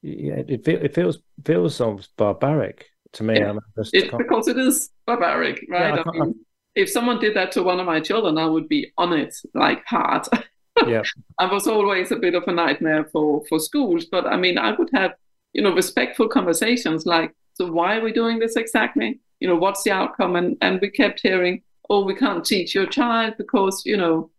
Yeah, it, it feels feels almost barbaric to me. Yeah. It, because it is barbaric, right? Yeah, I, I mean, if someone did that to one of my children, I would be on it like hard. (laughs) Yeah, (laughs) I was always a bit of a nightmare for for schools, but I mean, I would have you know respectful conversations like, so why are we doing this exactly? You know, what's the outcome? And and we kept hearing, oh, we can't teach your child because you know,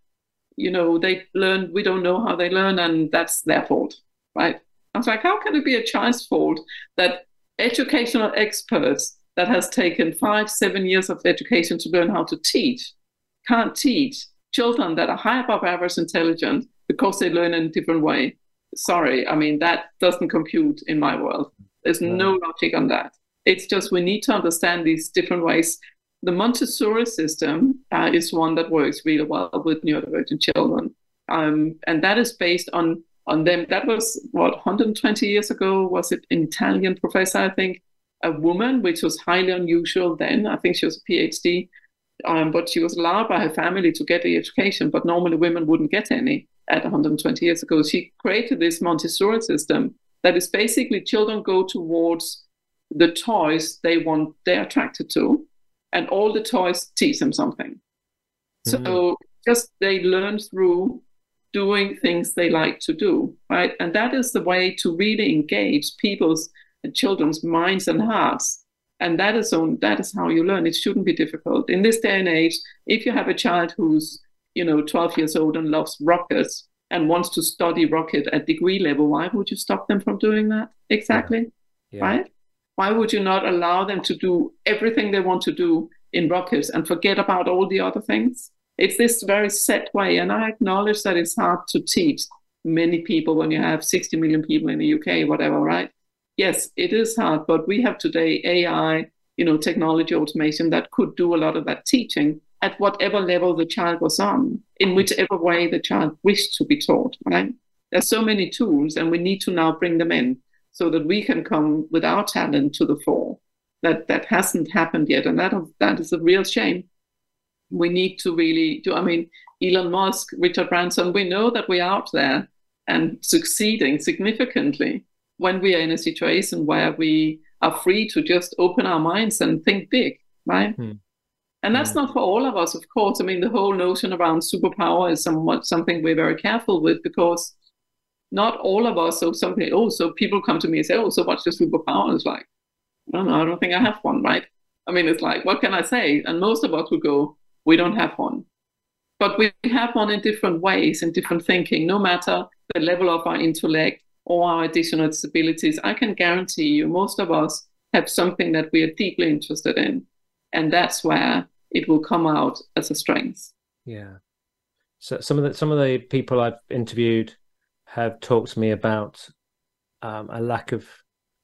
you know, they learn. We don't know how they learn, and that's their fault, right? I was like, how can it be a child's fault that educational experts that has taken five, seven years of education to learn how to teach can't teach children that are high above average intelligent because they learn in a different way? Sorry, I mean, that doesn't compute in my world. There's no logic on that. It's just we need to understand these different ways. The Montessori system uh, is one that works really well with neurodivergent children. Um, and that is based on on them. That was what 120 years ago. Was it an Italian professor? I think a woman, which was highly unusual then. I think she was a PhD, um, but she was allowed by her family to get the education. But normally women wouldn't get any at 120 years ago. She created this Montessori system that is basically children go towards the toys they want, they're attracted to, and all the toys teach them something. Mm-hmm. So just they learn through doing things they like to do, right? And that is the way to really engage people's and children's minds and hearts. And that is on that is how you learn. It shouldn't be difficult. In this day and age, if you have a child who's, you know, 12 years old and loves rockets and wants to study rocket at degree level, why would you stop them from doing that? Exactly. Yeah. Yeah. Right? Why would you not allow them to do everything they want to do in rockets and forget about all the other things? It's this very set way. And I acknowledge that it's hard to teach many people when you have 60 million people in the UK, whatever, right? Yes, it is hard, but we have today AI, you know, technology automation that could do a lot of that teaching at whatever level the child was on, in whichever way the child wished to be taught, right? There's so many tools, and we need to now bring them in so that we can come with our talent to the fore. That that hasn't happened yet, and that that is a real shame we need to really do. I mean, Elon Musk, Richard Branson, we know that we're out there and succeeding significantly when we are in a situation where we are free to just open our minds and think big, right? Hmm. And that's not for all of us, of course. I mean, the whole notion around superpower is somewhat something we're very careful with because not all of us. So something. Oh, so people come to me and say, "Oh, so what's your superpower?" It's like, I don't know. I don't think I have one, right? I mean, it's like, what can I say? And most of us would go, we don't have one. But we have one in different ways, in different thinking, no matter the level of our intellect or our additional disabilities. I can guarantee you, most of us have something that we are deeply interested in. And that's where it will come out as a strength. Yeah. So some of the some of the people I've interviewed have talked to me about um, a lack of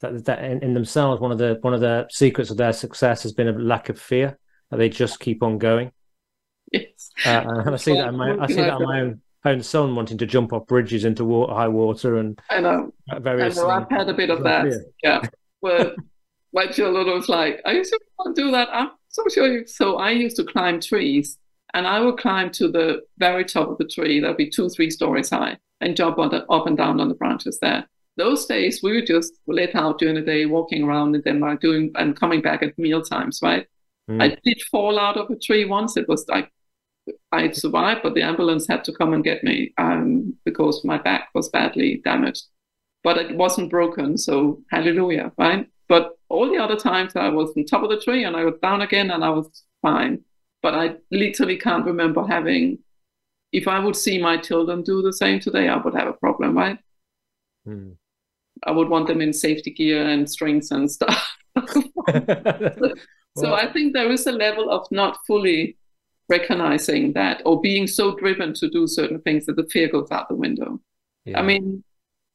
that, that in, in, themselves. One of the one of the secrets of their success has been a lack of fear. That they just keep on going. Yes. Uh, and I see that in my I see that in my (laughs) own own son wanting to jump off bridges into water, high water, and I know. Various I know. I've had a bit of that. Yeah. (laughs) Where my children was like, "I used want to do that." I'm so sure. You... So I used to climb trees, and I would climb to the very top of the tree. That'd be two, three stories high, and jump on the, up and down on the branches there. Those days we would just let out during the day, walking around in Denmark, doing and coming back at meal times, right? Mm. I did fall out of a tree once. It was like I survived, but the ambulance had to come and get me um, because my back was badly damaged. but it wasn't broken. So hallelujah, right? But all the other times I was on top of the tree and I was down again and I was fine. But I literally can't remember having, if I would see my children do the same today, I would have a problem, right? Hmm. I would want them in safety gear and strings and stuff. (laughs) (laughs) so I think there is a level of not fully recognizing that or being so driven to do certain things that the fear goes out the window. Yeah. I mean,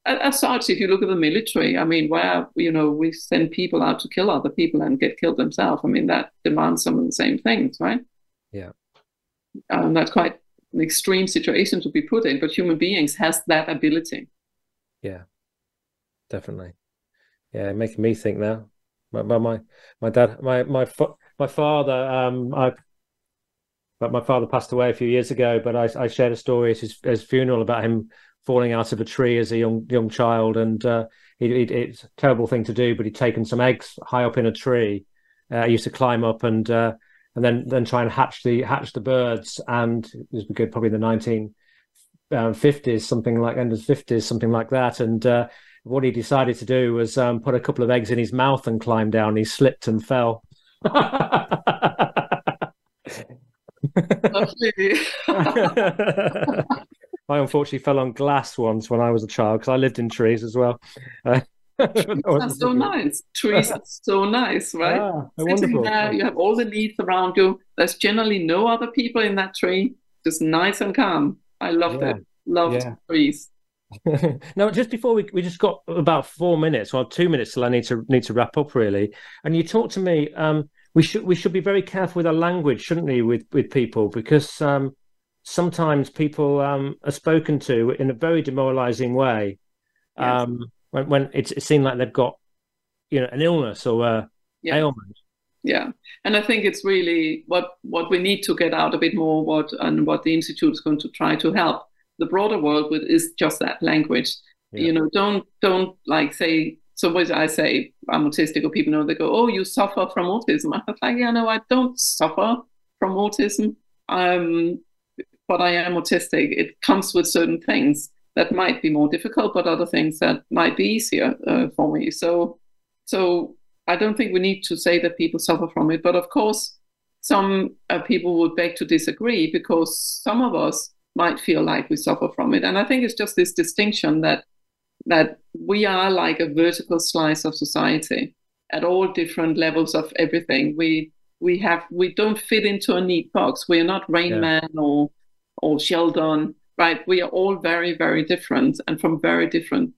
as such, if you look at the military, I mean, where you know we send people out to kill other people and get killed themselves, I mean that demands some of the same things, right? Yeah, um, that's quite an extreme situation to be put in, but human beings has that ability. Yeah, definitely. Yeah, making me think now. My my my dad, my my my father, um, I but my father passed away a few years ago. But I, I shared a story at his, his, funeral about him falling out of a tree as a young young child, and uh, it's a terrible thing to do. But he'd taken some eggs high up in a tree. Uh, he used to climb up and uh, and then then try and hatch the hatch the birds. And it was good, probably the nineteen um, something like end of fifties, something like that. And uh, what he decided to do was um, put a couple of eggs in his mouth and climb down. He slipped and fell. (laughs) I unfortunately fell on glass once when I was a child because I lived in trees as well. Uh, (laughs) That's so nice. Trees are so nice, right? Ah, Sitting there, you have all the leaves around you. There's generally no other people in that tree. Just nice and calm. I love yeah. it. Loved yeah. trees. (laughs) now, just before we we just got about four minutes or two minutes till I need to need to wrap up really. And you talked to me. Um, we should we should be very careful with our language, shouldn't we, with with people because um, sometimes people um, are spoken to in a very demoralizing way yes. um, when, when it's, it seems like they've got you know an illness or a yeah. ailment yeah and i think it's really what what we need to get out a bit more what and what the institute is going to try to help the broader world with is just that language yeah. you know don't don't like say so I say I'm autistic or people know they go oh you suffer from autism I was like yeah no I don't suffer from autism um but I am autistic, it comes with certain things that might be more difficult, but other things that might be easier uh, for me. So, so I don't think we need to say that people suffer from it. But of course, some uh, people would beg to disagree because some of us might feel like we suffer from it. And I think it's just this distinction that that we are like a vertical slice of society at all different levels of everything. We we have we don't fit into a neat box. We are not Rain yeah. Man or or Sheldon, right? We are all very, very different and from very different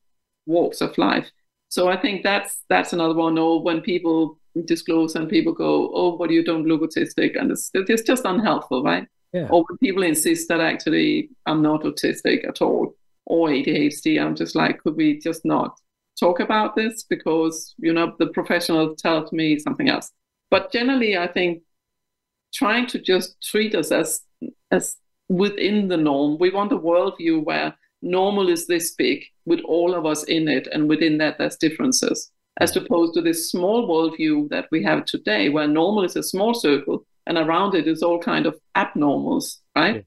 walks of life. So I think that's that's another one. Or when people disclose and people go, "Oh, but you don't look autistic," and it's, it's just unhelpful, right? Yeah. Or when people insist that actually I'm not autistic at all or ADHD, I'm just like, could we just not talk about this because you know the professional tells me something else. But generally, I think trying to just treat us as as within the norm. We want a worldview where normal is this big with all of us in it, and within that, there's differences, as mm. opposed to this small worldview that we have today, where normal is a small circle and around it is all kind of abnormals, right? Yeah.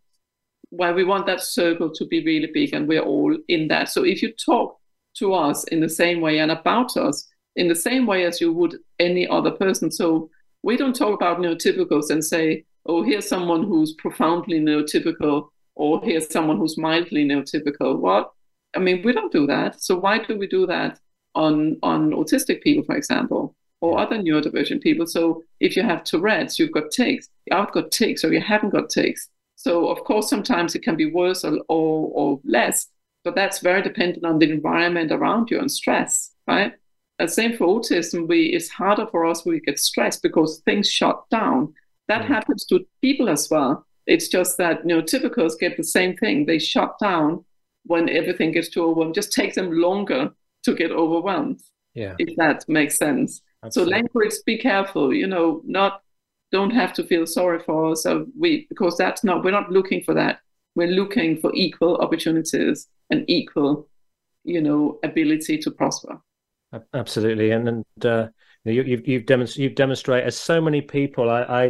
Where we want that circle to be really big and we're all in that. So if you talk to us in the same way and about us in the same way as you would any other person, so we don't talk about neurotypicals and say, oh, here's someone who's profoundly neurotypical, or here's someone who's mildly neurotypical. What? I mean, we don't do that. So why do we do that on on autistic people, for example, or other neurodivergent people? So if you have Tourette's, you've got tics. I've got tics, or you haven't got tics. So of course, sometimes it can be worse or, or, or less, but that's very dependent on the environment around you and stress, right? And same for autism, we it's harder for us when we get stressed because things shut down that mm. happens to people as well. It's just that you know typicals get the same thing. They shut down when everything gets too overwhelmed. Just takes them longer to get overwhelmed. Yeah. If that makes sense. Absolutely. So language, be careful. You know, not don't have to feel sorry for us. So we because that's not we're not looking for that. We're looking for equal opportunities and equal, you know, ability to prosper. Absolutely, and and uh, you, you've you've, demonstrated you've demonstrated as so many people. I, I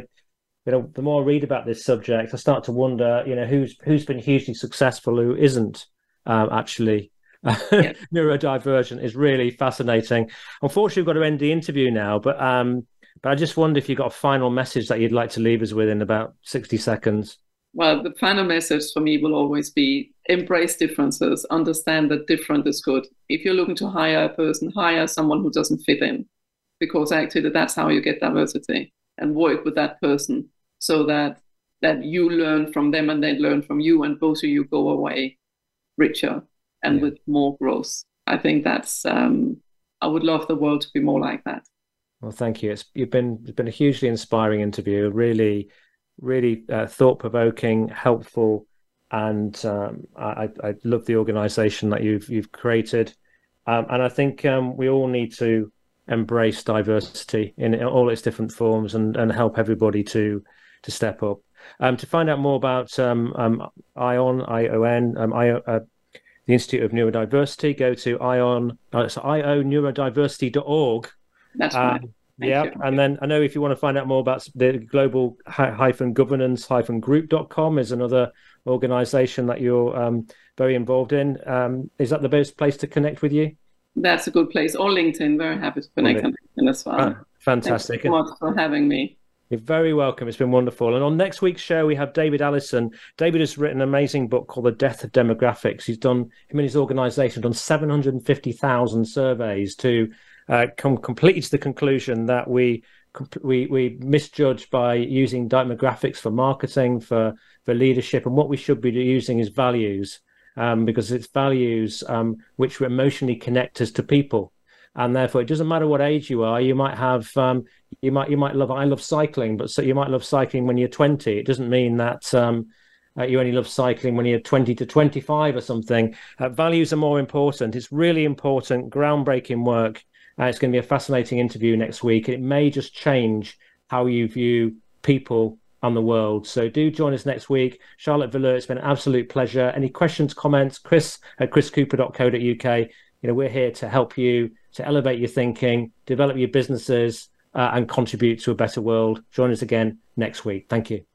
you know, the more I read about this subject, I start to wonder, you know, who's who's been hugely successful, who isn't um, actually. (laughs) yeah. neurodivergent is really fascinating. Unfortunately, we've got to end the interview now, but um, but I just wonder if you've got a final message that you'd like to leave us with in about 60 seconds. Well, the final message for me will always be embrace differences, understand that different is good. If you're looking to hire a person, hire someone who doesn't fit in, because actually that's how you get diversity and work with that person so that that you learn from them and they learn from you and both of you go away richer and yeah. with more growth. I think that's um, I would love the world to be more like that. Well, thank you. It's you've been it's been a hugely inspiring interview. Really, really uh, thought provoking, helpful, and um, I, I love the organisation that you've you've created. Um, and I think um, we all need to embrace diversity in all its different forms and, and help everybody to to step up. Um, to find out more about um, um, ION, I-O-N, uh, the Institute of Neurodiversity, go to ION, uh, it's ionneurodiversity.org. That's. Um, yeah, and then I know if you want to find out more about the global hyphen governance hyphen group.com is another organization that you're um, very involved in. Um, is that the best place to connect with you? That's a good place. Or LinkedIn. Very happy to connect on LinkedIn as well. Ah, fantastic. Thank you so much for having me. You're very welcome. It's been wonderful. And on next week's show, we have David Allison. David has written an amazing book called The Death of Demographics. He's done, him and his organization done 750,000 surveys to uh, come completely to the conclusion that we we we misjudge by using demographics for marketing for for leadership and what we should be using is values um, because it's values um, which emotionally connect us to people. And therefore it doesn't matter what age you are you might have um, you might you might love i love cycling but so you might love cycling when you're 20 it doesn't mean that um, uh, you only love cycling when you're 20 to 25 or something. Uh, values are more important. It's really important groundbreaking work uh, it's going to be a fascinating interview next week it may just change how you view people and the world. So do join us next week. Charlotte Valeur, it's been an absolute pleasure. Any questions, comments, chris at chriscooper.co.uk. You know, we're here to help you to elevate your thinking, develop your businesses, uh, and contribute to a better world. Join us again next week. Thank you.